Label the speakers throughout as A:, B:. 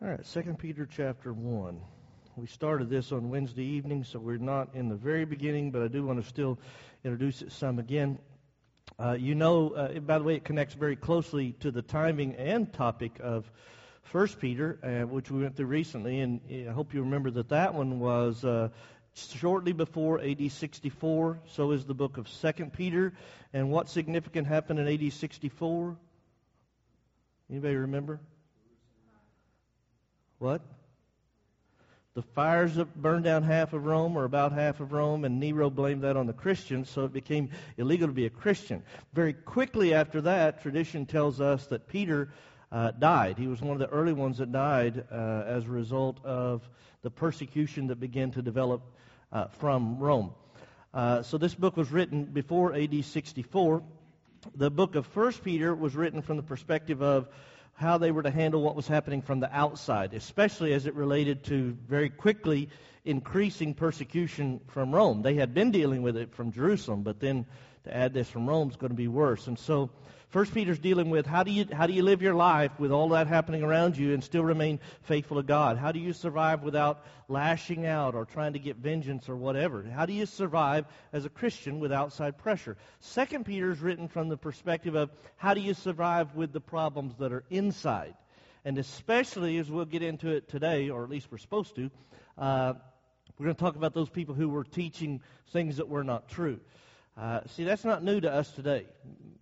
A: All right, Second Peter chapter 1. We started this on Wednesday evening, so we're not in the very beginning, but I do want to still introduce it some again. Uh, you know, uh, by the way, it connects very closely to the timing and topic of First Peter, uh, which we went through recently, and I hope you remember that that one was uh, shortly before AD 64. So is the book of Second Peter. And what significant happened in AD 64? Anybody remember? What? The fires that burned down half of Rome, or about half of Rome, and Nero blamed that on the Christians, so it became illegal to be a Christian. Very quickly after that, tradition tells us that Peter uh, died. He was one of the early ones that died uh, as a result of the persecution that began to develop uh, from Rome. Uh, so this book was written before AD 64. The book of First Peter was written from the perspective of how they were to handle what was happening from the outside, especially as it related to very quickly increasing persecution from Rome. They had been dealing with it from Jerusalem, but then to add this from Rome is going to be worse. And so First Peter's dealing with how do you how do you live your life with all that happening around you and still remain faithful to God? How do you survive without lashing out or trying to get vengeance or whatever? How do you survive as a Christian with outside pressure? Second Peter's written from the perspective of how do you survive with the problems that are inside, and especially as we'll get into it today, or at least we're supposed to. Uh, we're going to talk about those people who were teaching things that were not true. Uh, see, that's not new to us today.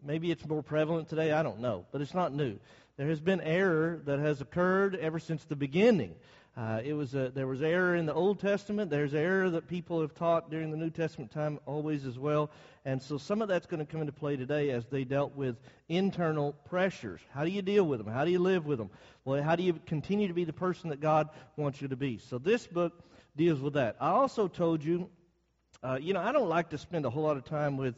A: Maybe it's more prevalent today, I don't know, but it's not new. There has been error that has occurred ever since the beginning. Uh, it was a, there was error in the Old Testament. There's error that people have taught during the New Testament time always as well. And so some of that's going to come into play today as they dealt with internal pressures. How do you deal with them? How do you live with them? Well, how do you continue to be the person that God wants you to be? So this book deals with that. I also told you uh, you know, I don't like to spend a whole lot of time with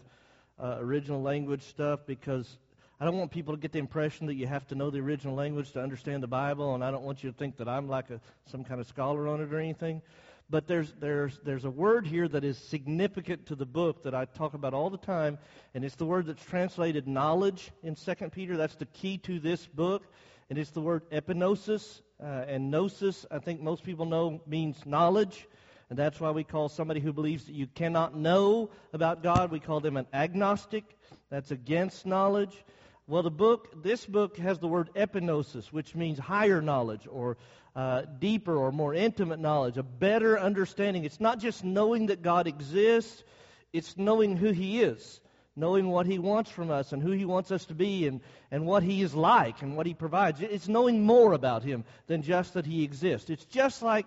A: uh, original language stuff because I don't want people to get the impression that you have to know the original language to understand the Bible, and I don't want you to think that I'm like a, some kind of scholar on it or anything. But there's, there's, there's a word here that is significant to the book that I talk about all the time, and it's the word that's translated knowledge in 2 Peter. That's the key to this book, and it's the word epignosis. Uh, and gnosis, I think most people know, means knowledge. And that's why we call somebody who believes that you cannot know about God, we call them an agnostic. That's against knowledge. Well, the book, this book has the word epignosis, which means higher knowledge or uh, deeper or more intimate knowledge, a better understanding. It's not just knowing that God exists, it's knowing who He is, knowing what He wants from us and who He wants us to be and, and what He is like and what He provides. It's knowing more about Him than just that He exists. It's just like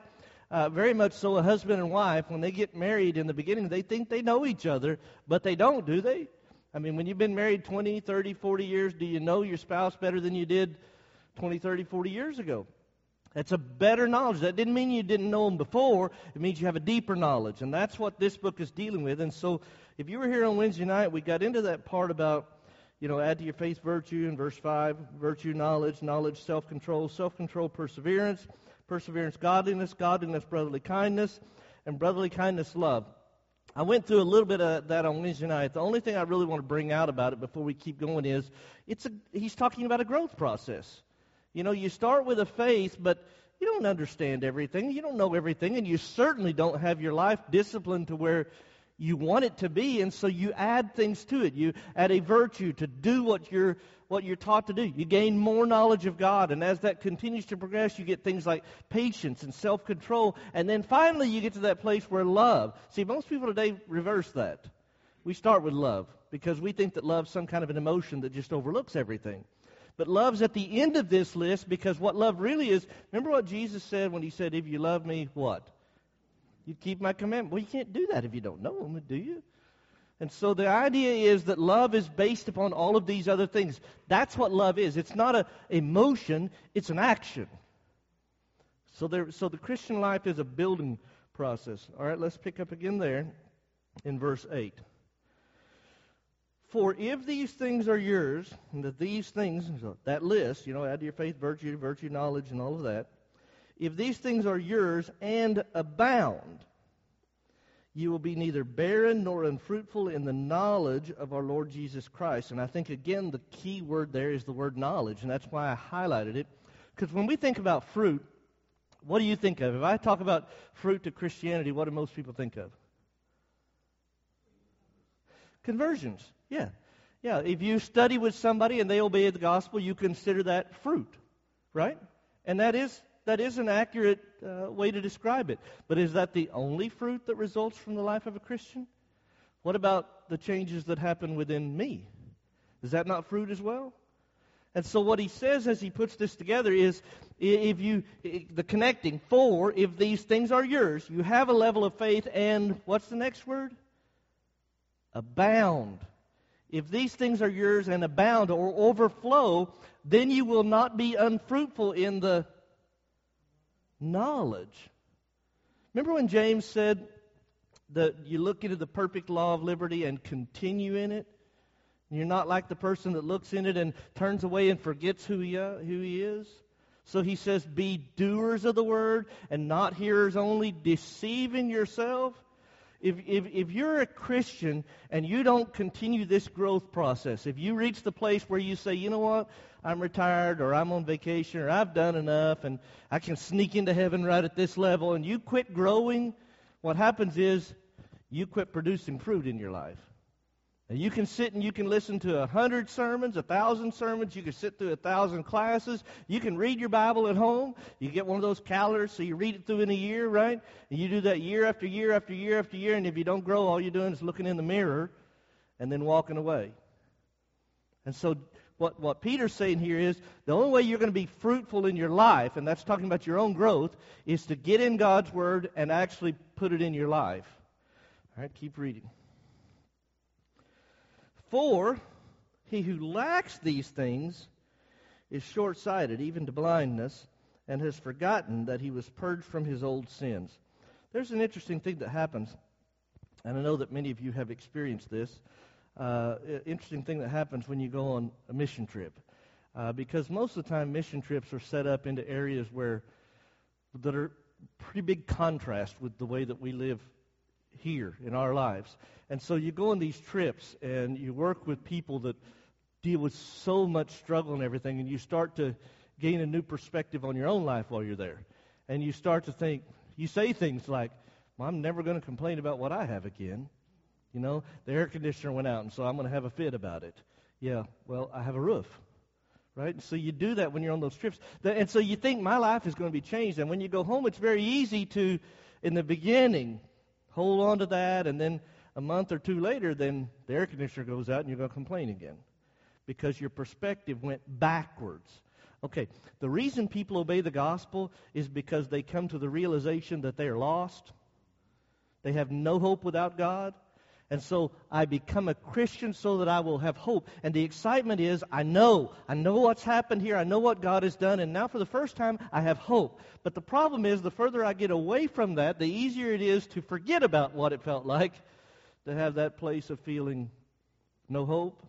A: uh, very much so a husband and wife, when they get married in the beginning, they think they know each other, but they don't, do they? I mean, when you've been married 20, 30, 40 years, do you know your spouse better than you did 20, 30, 40 years ago? That's a better knowledge. That didn't mean you didn't know them before. It means you have a deeper knowledge. And that's what this book is dealing with. And so if you were here on Wednesday night, we got into that part about, you know, add to your faith virtue in verse 5, virtue, knowledge, knowledge, self control, self control, perseverance, perseverance, godliness, godliness, brotherly kindness, and brotherly kindness, love. I went through a little bit of that on Wednesday night. The only thing I really want to bring out about it before we keep going is it's a, he's talking about a growth process. You know, you start with a faith, but you don't understand everything. You don't know everything, and you certainly don't have your life disciplined to where you want it to be, and so you add things to it. You add a virtue to do what you're what you're taught to do. You gain more knowledge of God, and as that continues to progress, you get things like patience and self-control, and then finally you get to that place where love. See, most people today reverse that. We start with love because we think that love's some kind of an emotion that just overlooks everything. But love's at the end of this list because what love really is, remember what Jesus said when he said, If you love me, what? You keep my commandment. Well, you can't do that if you don't know them, do you? And so the idea is that love is based upon all of these other things. That's what love is. It's not an emotion, it's an action. So, there, so the Christian life is a building process. All right, let's pick up again there in verse 8. For if these things are yours, and that these things, that list, you know, add to your faith, virtue, virtue, knowledge, and all of that, if these things are yours and abound, you will be neither barren nor unfruitful in the knowledge of our Lord Jesus Christ. And I think, again, the key word there is the word knowledge, and that's why I highlighted it. Because when we think about fruit, What do you think of? If I talk about fruit to Christianity, what do most people think of? Conversions. Yeah. Yeah. If you study with somebody and they obey the gospel, you consider that fruit, right? And that is that is an accurate uh, way to describe it. But is that the only fruit that results from the life of a Christian? What about the changes that happen within me? Is that not fruit as well? And so what he says as he puts this together is if you the connecting for if these things are yours, you have a level of faith and what's the next word? Abound. If these things are yours and abound or overflow, then you will not be unfruitful in the knowledge. Remember when James said that you look into the perfect law of liberty and continue in it? You're not like the person that looks in it and turns away and forgets who he, uh, who he is. So he says, Be doers of the word and not hearers only, deceiving yourself. If, if, if you're a Christian and you don't continue this growth process, if you reach the place where you say, you know what, I'm retired or I'm on vacation or I've done enough and I can sneak into heaven right at this level, and you quit growing, what happens is you quit producing fruit in your life. And you can sit and you can listen to a hundred sermons, a thousand sermons. You can sit through a thousand classes. You can read your Bible at home. You get one of those calendars, so you read it through in a year, right? And you do that year after year after year after year. And if you don't grow, all you're doing is looking in the mirror and then walking away. And so, what, what Peter's saying here is the only way you're going to be fruitful in your life, and that's talking about your own growth, is to get in God's Word and actually put it in your life. All right, keep reading. For he who lacks these things is short sighted, even to blindness, and has forgotten that he was purged from his old sins. There's an interesting thing that happens, and I know that many of you have experienced this. Uh, interesting thing that happens when you go on a mission trip. Uh, because most of the time, mission trips are set up into areas where that are pretty big contrast with the way that we live here in our lives. And so you go on these trips and you work with people that deal with so much struggle and everything, and you start to gain a new perspective on your own life while you're there. And you start to think, you say things like, well, I'm never going to complain about what I have again. You know, the air conditioner went out, and so I'm going to have a fit about it. Yeah, well, I have a roof. Right? So you do that when you're on those trips. And so you think my life is going to be changed. And when you go home, it's very easy to, in the beginning, hold on to that, and then a month or two later, then the air conditioner goes out and you're going to complain again because your perspective went backwards. Okay, the reason people obey the gospel is because they come to the realization that they are lost. They have no hope without God. And so I become a Christian so that I will have hope. And the excitement is I know. I know what's happened here. I know what God has done. And now for the first time, I have hope. But the problem is the further I get away from that, the easier it is to forget about what it felt like to have that place of feeling no hope.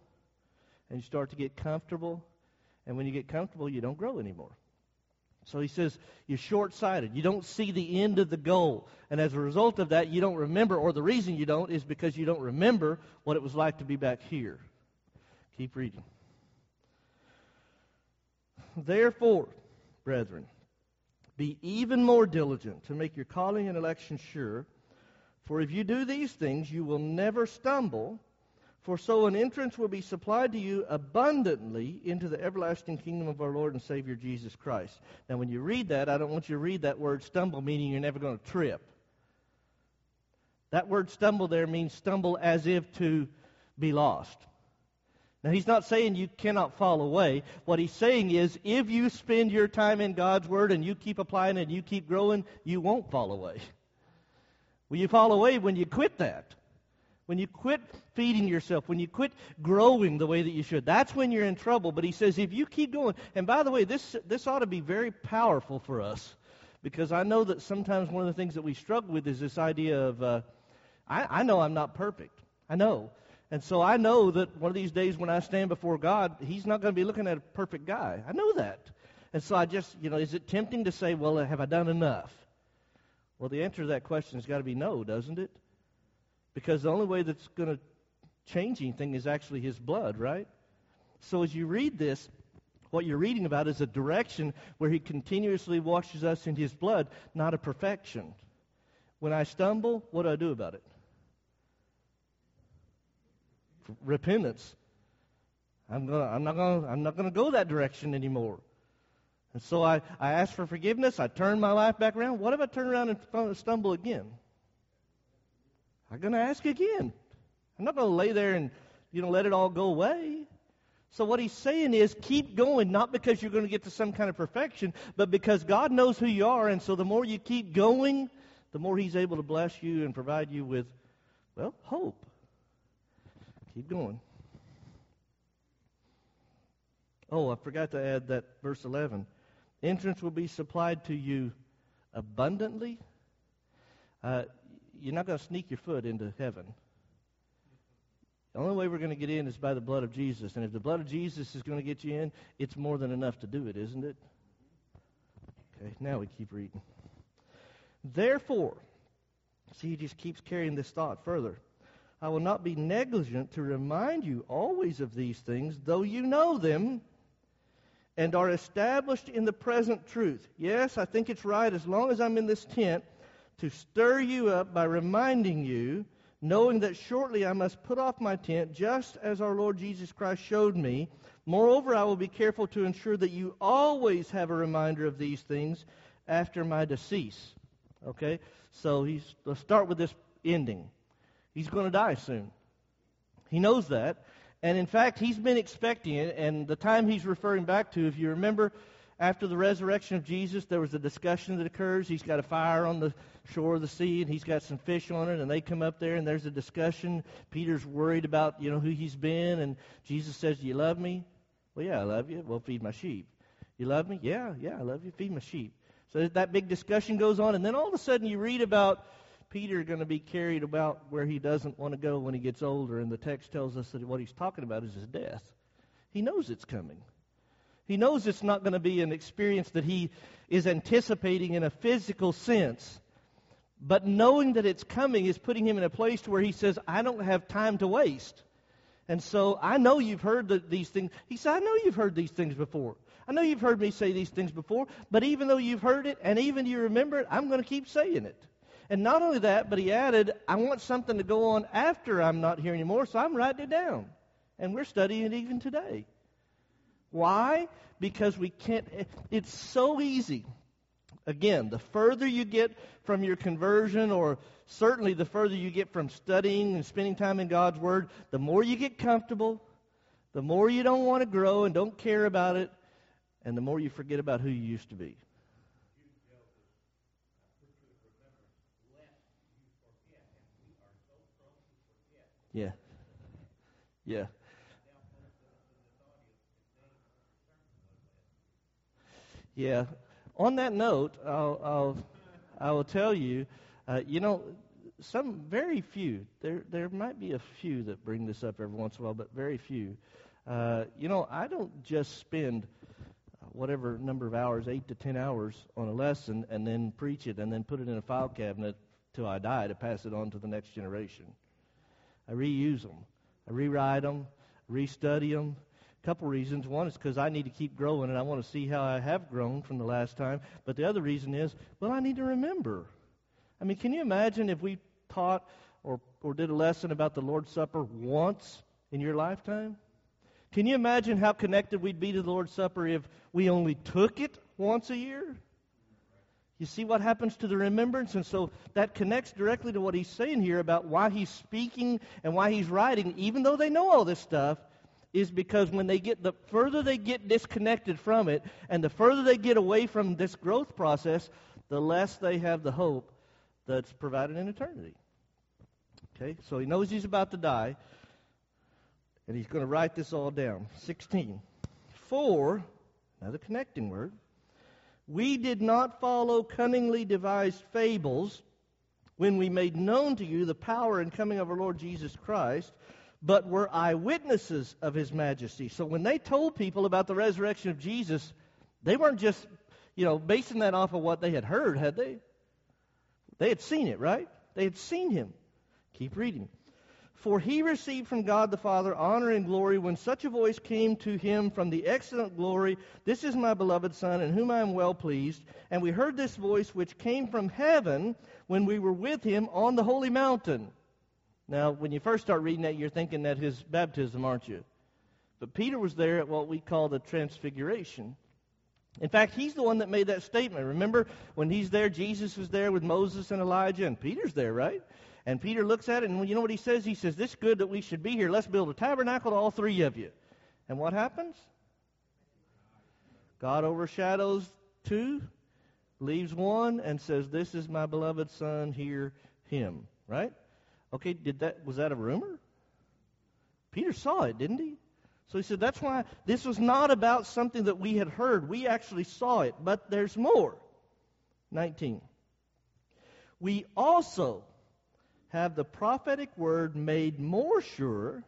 A: And you start to get comfortable. And when you get comfortable, you don't grow anymore. So he says, you're short sighted. You don't see the end of the goal. And as a result of that, you don't remember, or the reason you don't is because you don't remember what it was like to be back here. Keep reading. Therefore, brethren, be even more diligent to make your calling and election sure. For if you do these things, you will never stumble. For so an entrance will be supplied to you abundantly into the everlasting kingdom of our Lord and Savior Jesus Christ. Now, when you read that, I don't want you to read that word stumble, meaning you're never going to trip. That word stumble there means stumble as if to be lost. Now, he's not saying you cannot fall away. What he's saying is if you spend your time in God's Word and you keep applying and you keep growing, you won't fall away. Well, you fall away when you quit that. When you quit feeding yourself, when you quit growing the way that you should, that's when you're in trouble. But he says, if you keep going, and by the way, this, this ought to be very powerful for us because I know that sometimes one of the things that we struggle with is this idea of, uh, I, I know I'm not perfect. I know. And so I know that one of these days when I stand before God, He's not going to be looking at a perfect guy. I know that. And so I just, you know, is it tempting to say, well, have I done enough? Well, the answer to that question has got to be no, doesn't it? Because the only way that's going to change anything is actually his blood, right? So as you read this, What you're reading about is a direction where He continuously washes us in His blood, not a perfection. When I stumble, what do I do about it? Repentance. I'm, gonna, I'm not going I'm not to go that direction anymore. And so I, I ask for forgiveness. I turn my life back around. What if I turn around and stumble again? I'm going to ask again. I'm not going to lay there and you know let it all go away. So what he's saying is keep going, not because you're going to get to some kind of perfection, but because God knows who you are, and so the more you keep going, the more he's able to bless you and provide you with, well, hope. Keep going. Oh, I forgot to add that verse 11. Entrance will be supplied to you abundantly. Uh, you're not going to sneak your foot into heaven. The only way we're going to get in is by the blood of Jesus. And if the blood of Jesus is going to get you in, it's more than enough to do it, isn't it? Okay, now we keep reading. Therefore, see, he just keeps carrying this thought further. I will not be negligent to remind you always of these things, though you know them and are established in the present truth. Yes, I think it's right as long as I'm in this tent to stir you up by reminding you, knowing that shortly I must put off my tent, just as our Lord Jesus Christ showed me. Moreover, I will be careful to ensure that you always have a reminder of these things after my decease. Okay? So he's, let's start with this ending. He's going to die soon. He knows that. And in fact, he's been expecting it. And the time he's referring back to, if you remember, after the resurrection of Jesus, there was a discussion that occurs. He's got a fire on the shore of the sea, and he's got some fish on it, and they come up there, and there's a discussion. Peter's worried about, you know, who he's been, and Jesus says, Do you love me? Well, yeah, I love you. Well, feed my sheep. You love me? Yeah, yeah, I love you. Feed my sheep. So that big discussion goes on, and then all of a sudden you read about Peter going to be carried about where he doesn't want to go when he gets older, and the text tells us that what he's talking about is his death. He knows it's coming. He knows it's not going to be an experience that he is anticipating in a physical sense. But knowing that it's coming is putting him in a place where he says, I don't have time to waste. And so I know you've heard the, these things. He said, I know you've heard these things before. I know you've heard me say these things before, but even though you've heard it and even you remember it, I'm going to keep saying it. And not only that, but he added, I want something to go on after I'm not here anymore, so I'm writing it down. And we're studying it even today. Why? Because we can't, it's so easy. Again, the further you get from your conversion, or certainly the further you get from studying and spending time in God's Word, the more you get comfortable, the more you don't want to grow and don't care about it, and the more you forget about who you used to be. Yeah. Yeah. Yeah. On that note, I'll, I'll I will tell you, uh, you know, some very few. There there might be a few that bring this up every once in a while, but very few. Uh, you know, I don't just spend whatever number of hours, eight to ten hours, on a lesson and then preach it and then put it in a file cabinet till I die to pass it on to the next generation. I reuse them, I rewrite them, restudy them. Couple reasons. One is because I need to keep growing and I want to see how I have grown from the last time. But the other reason is, well, I need to remember. I mean, can you imagine if we taught or, or did a lesson about the Lord's Supper once in your lifetime? Can you imagine how connected we'd be to the Lord's Supper if we only took it once a year? You see what happens to the remembrance? And so that connects directly to what he's saying here about why he's speaking and why he's writing, even though they know all this stuff, is because when they get the further they get disconnected from it and the further they get away from this growth process, the less they have the hope that's provided in eternity. Okay, so he knows he's about to die. And he's going to write this all down. 16. For, another connecting word, we did not follow cunningly devised fables when we made known to you the power and coming of our Lord Jesus Christ, but were eyewitnesses of his majesty. So when they told people about the resurrection of Jesus, they weren't just, you know, basing that off of what they had heard, had they? They had seen it, right? They had seen him. Keep reading. For he received from God the Father honor and glory when such a voice came to him from the excellent glory, This is my beloved Son, in whom I am well pleased. And we heard this voice which came from heaven when we were with him on the holy mountain. Now, when you first start reading that, you're thinking that his baptism, aren't you? But Peter was there at what we call the transfiguration. In fact, he's the one that made that statement. Remember when he's there, Jesus is there with Moses and Elijah, and Peter's there, right? And Peter looks at it, and you know what he says? He says, This is good that we should be here. Let's build a tabernacle to all three of you. And what happens? God overshadows two, leaves one, and says, This is my beloved son, hear him. Right? Okay, did that was that a rumor? Peter saw it, didn't he? So he said, That's why this was not about something that we had heard. We actually saw it, but there's more. 19. We also have the prophetic word made more sure,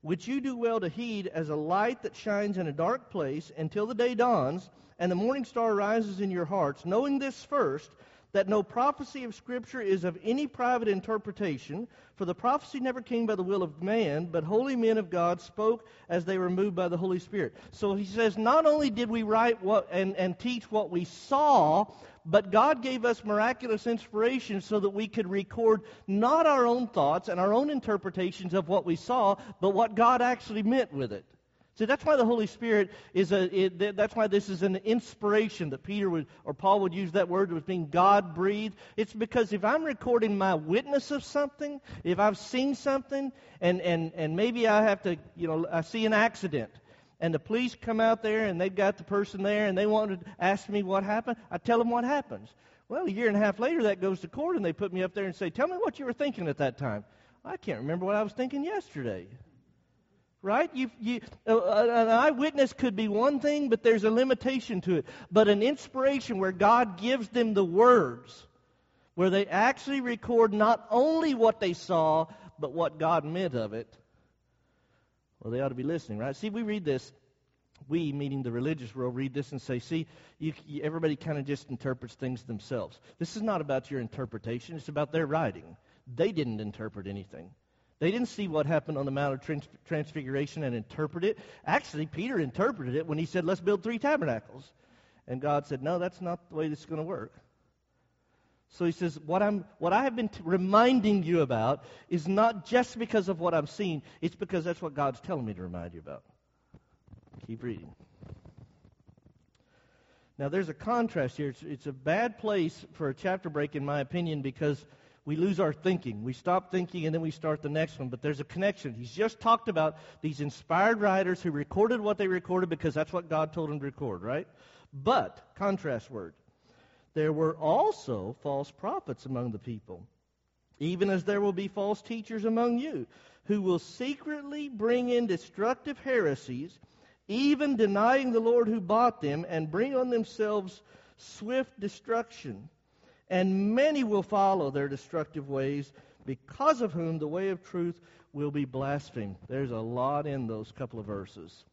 A: which you do well to heed as a light that shines in a dark place until the day dawns and the morning star rises in your hearts, knowing this first, that no prophecy of Scripture is of any private interpretation, for the prophecy never came by the will of man, but holy men of God spoke as they were moved by the Holy Spirit. So he says, not only did we write what and, and teach what we saw, but God gave us miraculous inspiration so that we could record not our own thoughts and our own interpretations of what we saw, but what God actually meant with it. See, that's why the Holy Spirit is a. It, that's why this is an inspiration that Peter would or Paul would use that word as being God breathed. It's because if I'm recording my witness of something, if I've seen something, and and and maybe I have to, you know, I see an accident, and the police come out there and they've got the person there and they want to ask me what happened, I tell them what happens. Well, a year and a half later, that goes to court and they put me up there and say, Tell me what you were thinking at that time. I can't remember what I was thinking yesterday. Right? You, you, uh, an eyewitness could be one thing, but there's a limitation to it. But an inspiration where God gives them the words, where they actually record not only what they saw, but what God meant of it, well, they ought to be listening, right? See, we read this. We, meaning the religious world, read this and say, see, you, you, everybody kind of just interprets things themselves. This is not about your interpretation, it's about their writing. They didn't interpret anything. They didn't see what happened on the Mount of Transfiguration and interpret it. Actually, Peter interpreted it when he said, let's build three tabernacles. And God said, no, that's not the way this is going to work. So he says, what, I'm, what I have been t- reminding you about is not just because of what I'm seeing, it's because that's what God's telling me to remind you about. Keep reading. Now, there's a contrast here. It's, it's a bad place for a chapter break, in my opinion, because we lose our thinking. We stop thinking and then we start the next one. But there's a connection. He's just talked about these inspired writers who recorded what they recorded because that's what God told them to record, right? But, contrast word there were also false prophets among the people, even as there will be false teachers among you, who will secretly bring in destructive heresies, even denying the Lord who bought them, and bring on themselves swift destruction. And many will follow their destructive ways, because of whom the way of truth will be blasphemed. There's a lot in those couple of verses.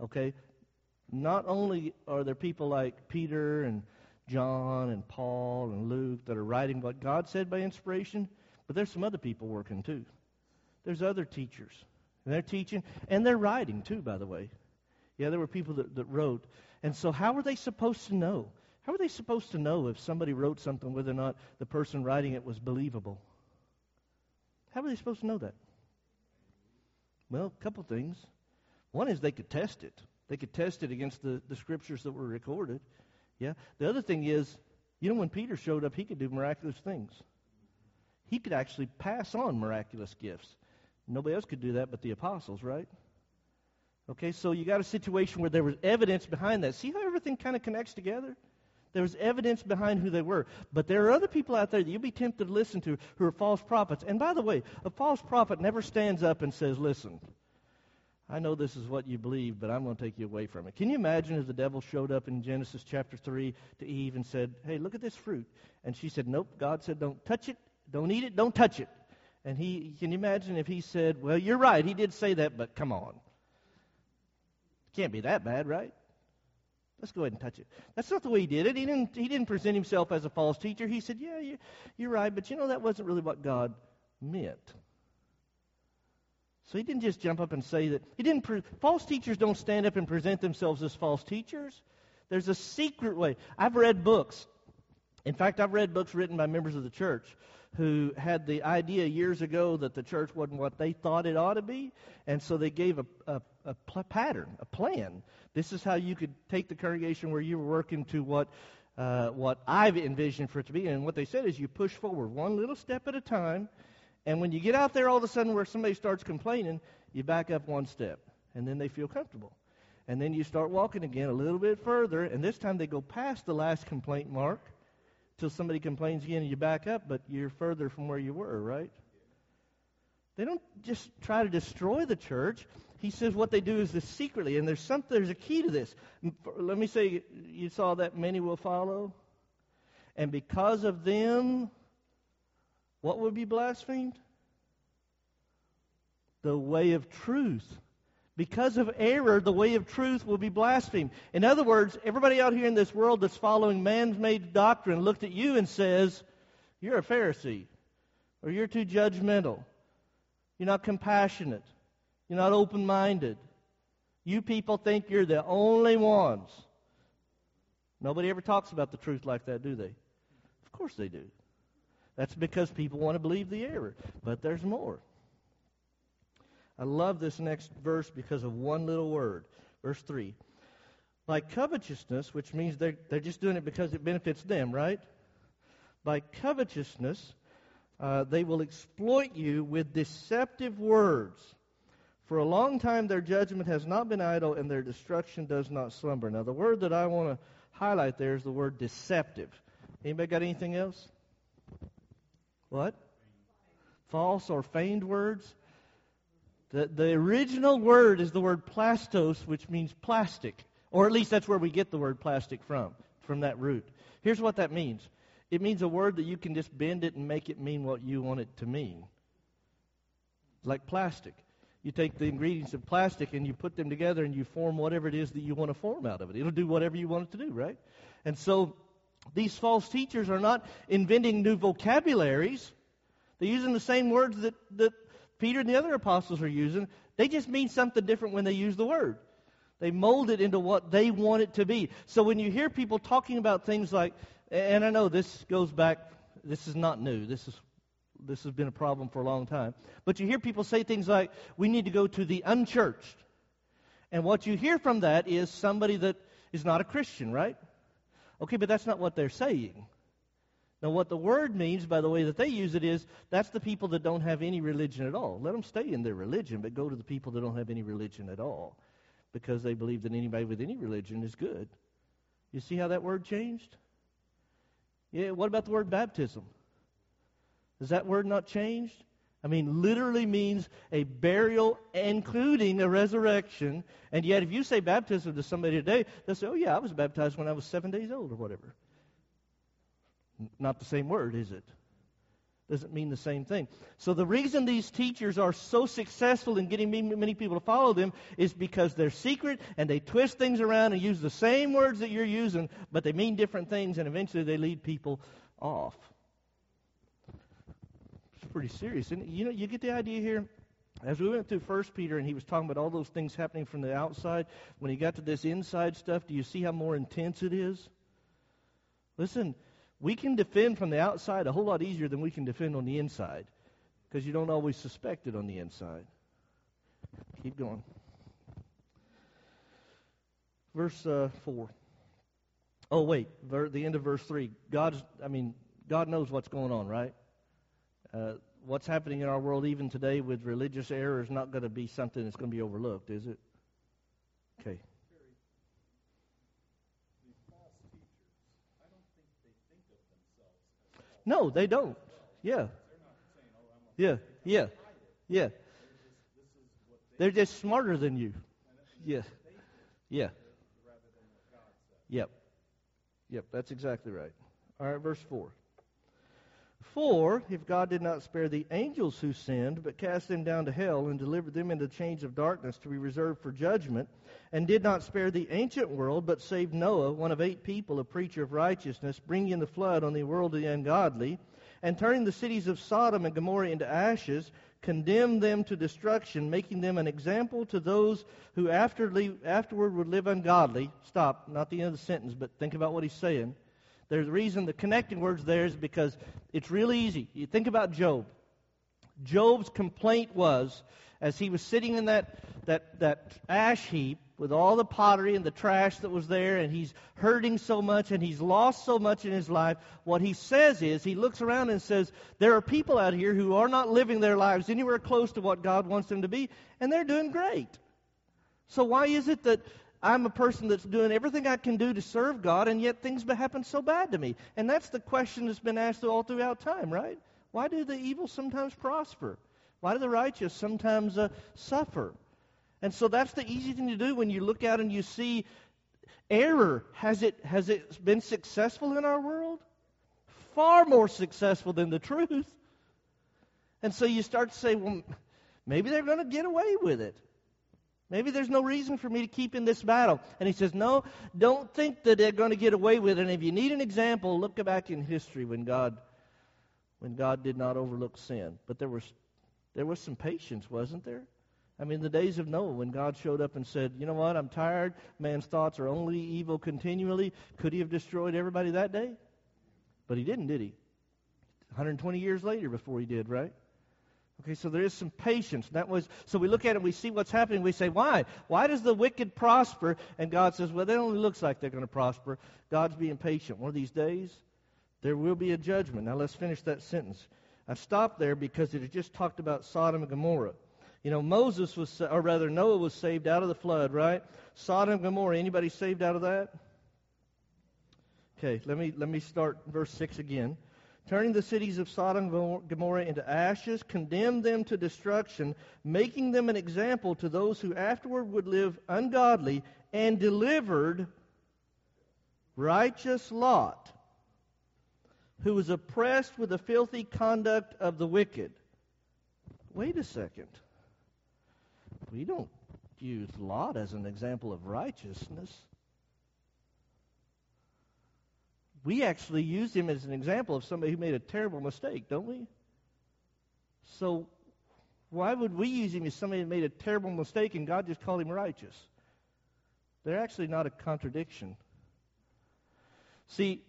A: Okay? Not only are there people like Peter and John and Paul and Luke that are writing what God said by inspiration, but there's some other people working too. There's other teachers. And they're teaching, and they're writing too, by the way. Yeah, there were people that, that wrote. And so, how were they supposed to know? How were they supposed to know if somebody wrote something whether or not the person writing it was believable? How were they supposed to know that? Well, a couple things. One is they could test it. They could test it against the, the scriptures that were recorded. Yeah. The other thing is, you know, when Peter showed up, he could do miraculous things. He could actually pass on miraculous gifts. Nobody else could do that but the apostles, right? Okay, so you got a situation where there was evidence behind that. See how everything kind of connects together? There was evidence behind who they were. But there are other people out there that you'll be tempted to listen to who are false prophets. And by the way, a false prophet never stands up and says, Listen, I know this is what you believe, but I'm going to take you away from it. Can you imagine if the devil showed up in Genesis chapter 3 to Eve and said, Hey, look at this fruit? And she said, Nope. God said, Don't touch it. Don't eat it. Don't touch it. And he, can you imagine if he said, Well, you're right. He did say that, but come on. Can't be that bad, right? Let's go ahead and touch it. That's not the way he did it. He didn't, he didn't present himself as a false teacher. He said, Yeah, you, you're right, but you know, that wasn't really what God meant. So he didn't just jump up and say that. He didn't. Pre- false teachers don't stand up and present themselves as false teachers. There's a secret way. I've read books. In fact, I've read books written by members of the church who had the idea years ago that the church wasn't what they thought it ought to be, and so they gave a, a, a pl- pattern, a plan. This is how you could take the congregation where you were working to what uh, what I've envisioned for it to be. And what they said is you push forward one little step at a time, and when you get out there all of a sudden where somebody starts complaining, you back up one step, and then they feel comfortable. And then you start walking again a little bit further, and this time they go past the last complaint mark till somebody complains again and you back up, but you're further from where you were, right? They don't just try to destroy the church. He says what they do is this secretly, and there's something. There's a key to this. Let me say, you saw that many will follow, and because of them, what would be blasphemed? The way of truth. Because of error, the way of truth will be blasphemed. In other words, everybody out here in this world that's following man's made doctrine looked at you and says, You're a Pharisee, or you're too judgmental, you're not compassionate, you're not open minded. You people think you're the only ones. Nobody ever talks about the truth like that, do they? Of course they do. That's because people want to believe the error. But there's more. I love this next verse because of one little word. Verse 3. By covetousness, which means they're, they're just doing it because it benefits them, right? By covetousness, uh, they will exploit you with deceptive words. For a long time, their judgment has not been idle, and their destruction does not slumber. Now, the word that I want to highlight there is the word deceptive. Anybody got anything else? What? False or feigned words? The, the original word is the word plastos, which means plastic. Or at least that's where we get the word plastic from, from that root. Here's what that means it means a word that you can just bend it and make it mean what you want it to mean. Like plastic. You take the ingredients of plastic and you put them together and you form whatever it is that you want to form out of it. It'll do whatever you want it to do, right? And so these false teachers are not inventing new vocabularies. They're using the same words that, that Peter and the other apostles are using. They just mean something different when they use the word. They mold it into what they want it to be. So when you hear people talking about things like, and I know this goes back, this is not new. This is this has been a problem for a long time. But you hear people say things like, we need to go to the unchurched. And what you hear from that is somebody that is not a Christian, right? Okay, but that's not what they're saying. Now, what the word means by the way that they use it is that's the people that don't have any religion at all. Let them stay in their religion, but go to the people that don't have any religion at all because they believe that anybody with any religion is good. You see how that word changed? Yeah, what about the word baptism? Has that word not changed? I mean, literally means a burial, including a resurrection. And yet, if you say baptism to somebody today, they'll say, oh, yeah, I was baptized when I was seven days old or whatever. Not the same word, is it? Doesn't mean the same thing. So the reason these teachers are so successful in getting many people to follow them is because they're secret and they twist things around and use the same words that you're using, but they mean different things, and eventually they lead people off. It's pretty serious. And you know, you get the idea here. As we went through First Peter and he was talking about all those things happening from the outside, when he got to this inside stuff, do you see how more intense it is? Listen, we can defend from the outside a whole lot easier than we can defend on the inside because you don't always suspect it on the inside. Keep going. Verse uh, 4. Oh, wait. Ver- the end of verse 3. God's, I mean, God knows what's going on, right? Uh, what's happening in our world even today with religious error is not going to be something that's going to be overlooked, is it? Okay. No, they don't. Yeah. Yeah, yeah, yeah. They're just smarter than you. Yeah. Yeah. Yep. Yep, that's exactly right. All right, verse 4. For if God did not spare the angels who sinned, but cast them down to hell and delivered them into chains of darkness to be reserved for judgment, and did not spare the ancient world, but saved Noah, one of eight people, a preacher of righteousness, bringing the flood on the world of the ungodly, and turning the cities of Sodom and Gomorrah into ashes, condemned them to destruction, making them an example to those who after afterward would live ungodly. Stop, not the end of the sentence, but think about what he's saying. There's a reason the connecting words there is because it's really easy. You think about Job. Job's complaint was, as he was sitting in that, that, that ash heap with all the pottery and the trash that was there, and he's hurting so much and he's lost so much in his life, what he says is, he looks around and says, There are people out here who are not living their lives anywhere close to what God wants them to be, and they're doing great. So why is it that I'm a person that's doing everything I can do to serve God, and yet things happen so bad to me? And that's the question that's been asked all throughout time, right? Why do the evil sometimes prosper? Why do the righteous sometimes uh, suffer? And so that's the easy thing to do when you look out and you see error. Has it, has it been successful in our world? Far more successful than the truth. And so you start to say, well, maybe they're going to get away with it. Maybe there's no reason for me to keep in this battle. And he says, No, don't think that they're going to get away with it. And if you need an example, look back in history when God when God did not overlook sin. But there was there was some patience, wasn't there? I mean, the days of Noah, when God showed up and said, You know what? I'm tired. Man's thoughts are only evil continually. Could he have destroyed everybody that day? But he didn't, did he? 120 years later before he did, right? Okay, so there is some patience. That was so we look at it, we see what's happening, we say, why? Why does the wicked prosper? And God says, well, that only looks like they're going to prosper. God's being patient. One of these days, there will be a judgment. Now let's finish that sentence. I stopped there because it had just talked about Sodom and Gomorrah. You know, Moses was, or rather Noah was saved out of the flood, right? Sodom and Gomorrah. Anybody saved out of that? Okay, let me let me start verse six again turning the cities of Sodom and Gomorrah into ashes, condemned them to destruction, making them an example to those who afterward would live ungodly, and delivered righteous Lot, who was oppressed with the filthy conduct of the wicked. Wait a second. We don't use Lot as an example of righteousness. We actually use him as an example of somebody who made a terrible mistake, don't we? So why would we use him as somebody who made a terrible mistake and God just called him righteous? They're actually not a contradiction. See,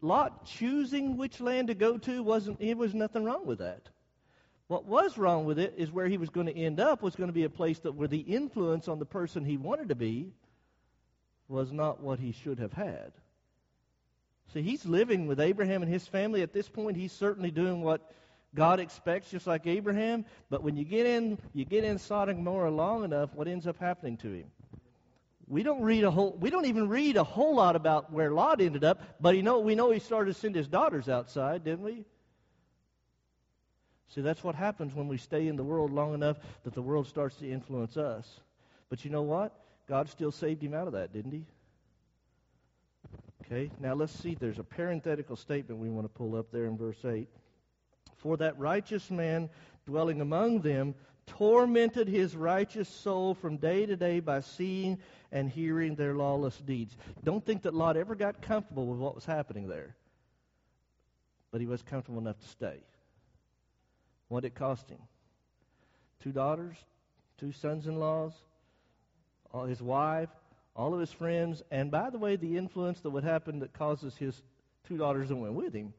A: Lot choosing which land to go to wasn't it was nothing wrong with that. What was wrong with it is where he was going to end up was going to be a place that where the influence on the person he wanted to be was not what he should have had. See, he's living with Abraham and his family. At this point, he's certainly doing what God expects, just like Abraham. But when you get in, you get in Sodom and Gomorrah long enough, what ends up happening to him? We don't read a whole. We don't even read a whole lot about where Lot ended up. But you know, we know he started to send his daughters outside, didn't we? See, that's what happens when we stay in the world long enough that the world starts to influence us. But you know what? God still saved him out of that, didn't he? Okay, now let's see. There's a parenthetical statement we want to pull up there in verse 8. For that righteous man dwelling among them tormented his righteous soul from day to day by seeing and hearing their lawless deeds. Don't think that Lot ever got comfortable with what was happening there. But he was comfortable enough to stay. What did it cost him? Two daughters, two sons in laws, his wife, all of his friends, and by the way, the influence that would happen that causes his two daughters that went with him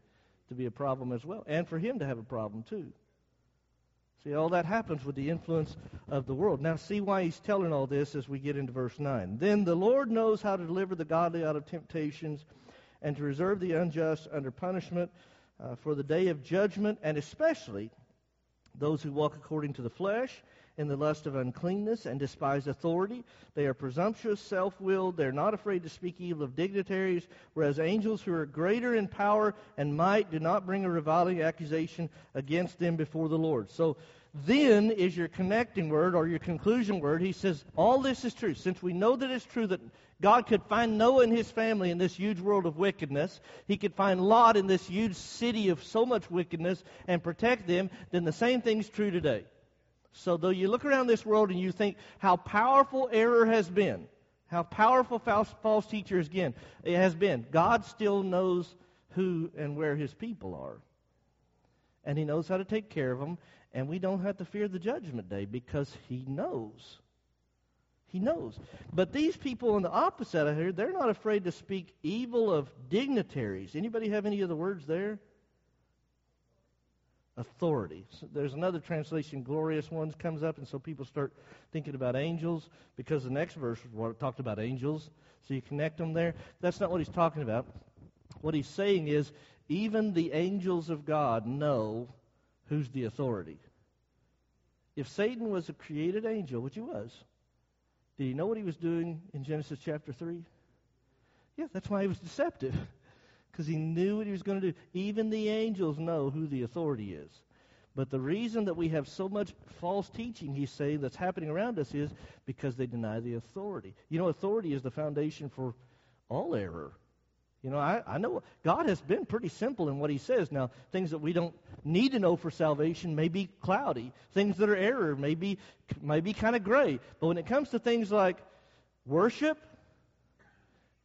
A: to be a problem as well, and for him to have a problem too. See, all that happens with the influence of the world. Now, see why he's telling all this as we get into verse 9. Then the Lord knows how to deliver the godly out of temptations and to reserve the unjust under punishment uh, for the day of judgment, and especially those who walk according to the flesh in the lust of uncleanness and despise authority. They are presumptuous, self willed. They're not afraid to speak evil of dignitaries, whereas angels who are greater in power and might do not bring a reviling accusation against them before the Lord. So, then is your connecting word or your conclusion word. He says, All this is true. Since we know that it's true that God could find Noah and his family in this huge world of wickedness, he could find Lot in this huge city of so much wickedness and protect them, then the same thing's true today. So, though you look around this world and you think how powerful error has been, how powerful false, false teachers again it has been, God still knows who and where His people are. and He knows how to take care of them, and we don't have to fear the judgment day because He knows. He knows. But these people on the opposite of here, they're not afraid to speak evil of dignitaries. Anybody have any of the words there? Authority. So there's another translation, glorious ones, comes up, and so people start thinking about angels because the next verse talked about angels. So you connect them there. That's not what he's talking about. What he's saying is, even the angels of God know who's the authority. If Satan was a created angel, which he was, did he know what he was doing in Genesis chapter 3? Yeah, that's why he was deceptive. Because he knew what he was going to do. Even the angels know who the authority is. But the reason that we have so much false teaching, he's saying, that's happening around us is because they deny the authority. You know, authority is the foundation for all error. You know, I, I know God has been pretty simple in what He says. Now, things that we don't need to know for salvation may be cloudy. Things that are error may be, may be kind of gray. But when it comes to things like worship,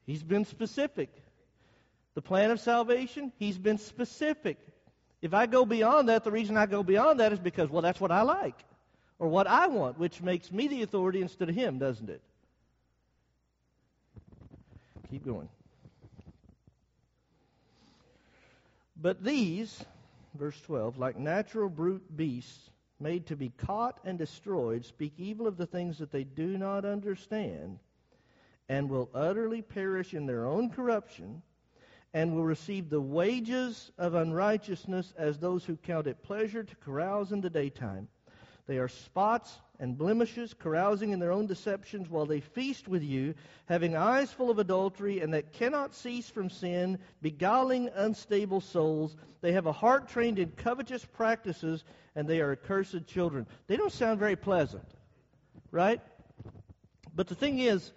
A: He's been specific. The plan of salvation, He's been specific. If I go beyond that, the reason I go beyond that is because, well, that's what I like or what I want, which makes me the authority instead of Him, doesn't it? Keep going. But these, verse 12, like natural brute beasts made to be caught and destroyed, speak evil of the things that they do not understand, and will utterly perish in their own corruption, and will receive the wages of unrighteousness as those who count it pleasure to carouse in the daytime. They are spots and blemishes, carousing in their own deceptions while they feast with you, having eyes full of adultery, and that cannot cease from sin, beguiling unstable souls. They have a heart trained in covetous practices, and they are accursed children. They don't sound very pleasant, right? But the thing is,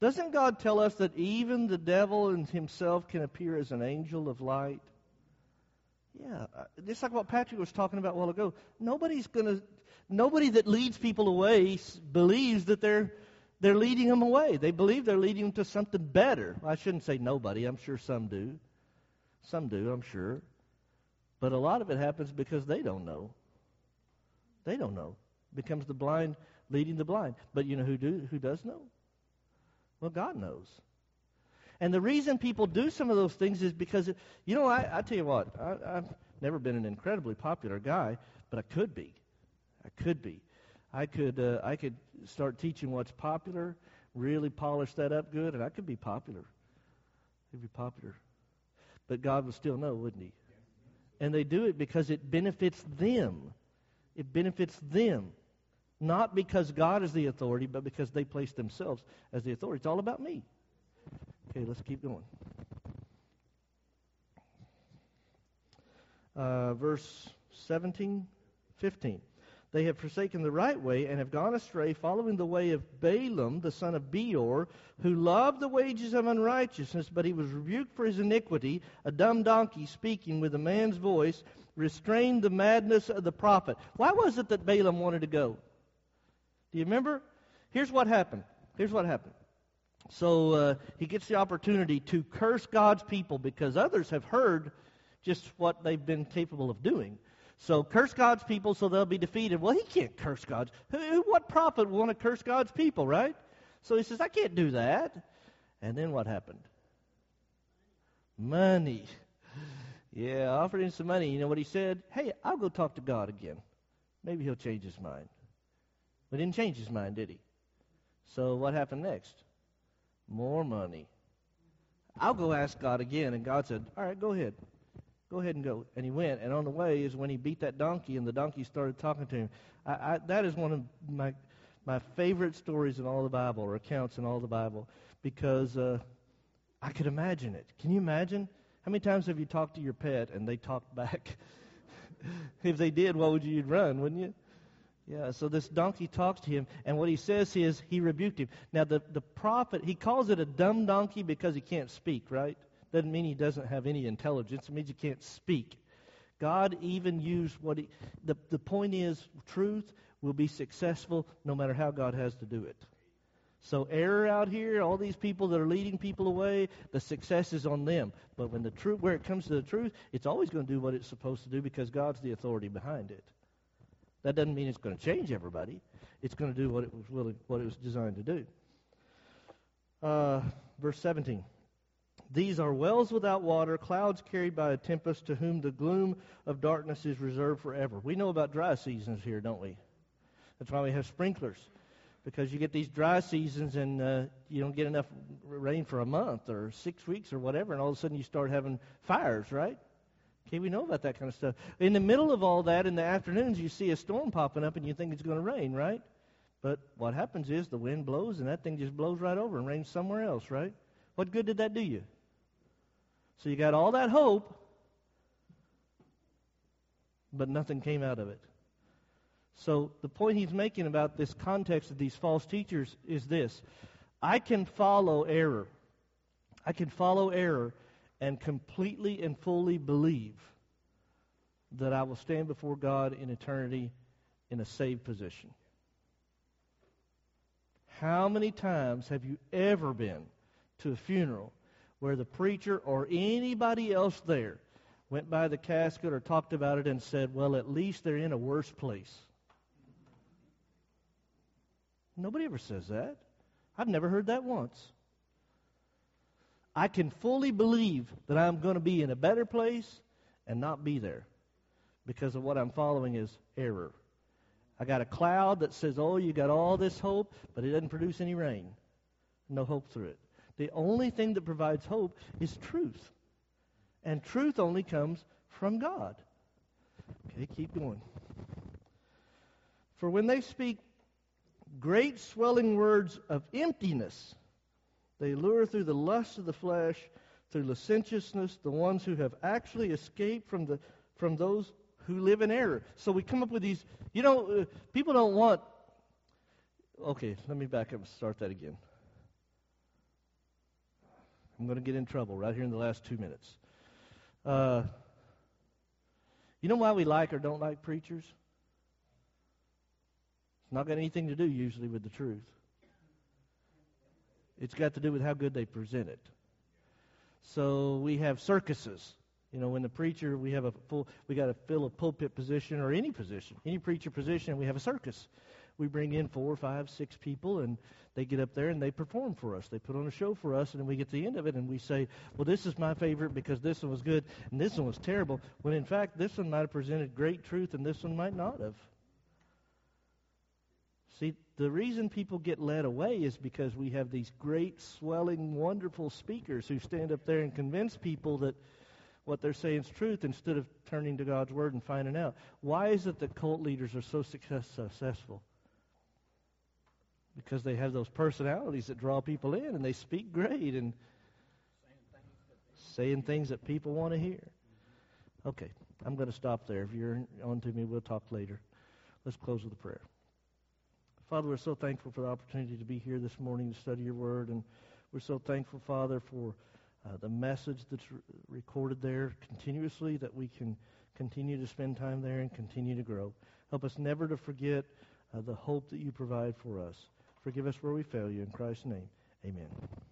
A: doesn't God tell us that even the devil and himself can appear as an angel of light? Yeah, uh, just like what Patrick was talking about a while ago. Nobody's to nobody that leads people away believes that they're they're leading them away. They believe they're leading them to something better. I shouldn't say nobody. I'm sure some do. Some do, I'm sure. But a lot of it happens because they don't know. They don't know. It becomes the blind leading the blind. But you know who do who does know? Well, God knows. And the reason people do some of those things is because, it, you know, I, I tell you what, I, I've never been an incredibly popular guy, but I could be. I could be. I could uh, I could start teaching what's popular, really polish that up good, and I could be popular. Could be popular, but God would still know, wouldn't He? And they do it because it benefits them. It benefits them, not because God is the authority, but because they place themselves as the authority. It's all about me. Okay, let's keep going. Uh, verse 17, 15. They have forsaken the right way and have gone astray, following the way of Balaam, the son of Beor, who loved the wages of unrighteousness, but he was rebuked for his iniquity. A dumb donkey speaking with a man's voice restrained the madness of the prophet. Why was it that Balaam wanted to go? Do you remember? Here's what happened. Here's what happened. So uh, he gets the opportunity to curse God's people because others have heard just what they've been capable of doing. So curse God's people so they'll be defeated. Well, he can't curse God's. Who, what prophet would want to curse God's people, right? So he says, I can't do that. And then what happened? Money. Yeah, offered him some money. You know what he said? Hey, I'll go talk to God again. Maybe he'll change his mind. But he didn't change his mind, did he? So what happened next? More money. I'll go ask God again. And God said, All right, go ahead. Go ahead and go. And he went. And on the way is when he beat that donkey, and the donkey started talking to him. I, I, that is one of my my favorite stories in all the Bible, or accounts in all the Bible, because uh, I could imagine it. Can you imagine? How many times have you talked to your pet and they talked back? if they did, what would you? You'd run, wouldn't you? Yeah, so this donkey talks to him, and what he says is he rebuked him. Now, the, the prophet, he calls it a dumb donkey because he can't speak, right? Doesn't mean he doesn't have any intelligence. It means he can't speak. God even used what he. The, the point is, truth will be successful no matter how God has to do it. So error out here, all these people that are leading people away, the success is on them. But when the truth, where it comes to the truth, it's always going to do what it's supposed to do because God's the authority behind it. That doesn't mean it's going to change everybody. It's going to do what it was willing, what it was designed to do. Uh, verse 17. These are wells without water, clouds carried by a tempest, to whom the gloom of darkness is reserved forever. We know about dry seasons here, don't we? That's why we have sprinklers because you get these dry seasons and uh, you don't get enough rain for a month or six weeks or whatever, and all of a sudden you start having fires, right? Okay, we know about that kind of stuff. In the middle of all that, in the afternoons, you see a storm popping up and you think it's going to rain, right? But what happens is the wind blows and that thing just blows right over and rains somewhere else, right? What good did that do you? So you got all that hope, but nothing came out of it. So the point he's making about this context of these false teachers is this I can follow error. I can follow error and completely and fully believe that I will stand before God in eternity in a saved position. How many times have you ever been to a funeral where the preacher or anybody else there went by the casket or talked about it and said, well, at least they're in a worse place? Nobody ever says that. I've never heard that once. I can fully believe that I'm going to be in a better place and not be there because of what I'm following is error. I got a cloud that says, oh, you got all this hope, but it doesn't produce any rain. No hope through it. The only thing that provides hope is truth. And truth only comes from God. Okay, keep going. For when they speak great swelling words of emptiness. They lure through the lust of the flesh, through licentiousness, the ones who have actually escaped from, the, from those who live in error. So we come up with these, you know, uh, people don't want. Okay, let me back up and start that again. I'm going to get in trouble right here in the last two minutes. Uh, you know why we like or don't like preachers? It's not got anything to do usually with the truth. It's got to do with how good they present it. So we have circuses. You know, when the preacher, we have a full, we got to fill a pulpit position or any position, any preacher position, we have a circus. We bring in four, five, six people, and they get up there and they perform for us. They put on a show for us, and then we get to the end of it and we say, well, this is my favorite because this one was good and this one was terrible. When in fact, this one might have presented great truth and this one might not have. See, the reason people get led away is because we have these great, swelling, wonderful speakers who stand up there and convince people that what they're saying is truth instead of turning to God's Word and finding out. Why is it that cult leaders are so success, successful? Because they have those personalities that draw people in and they speak great and saying things that people want to hear. Okay, I'm going to stop there. If you're on to me, we'll talk later. Let's close with a prayer. Father, we're so thankful for the opportunity to be here this morning to study your word. And we're so thankful, Father, for uh, the message that's re- recorded there continuously that we can continue to spend time there and continue to grow. Help us never to forget uh, the hope that you provide for us. Forgive us where we fail you. In Christ's name, amen.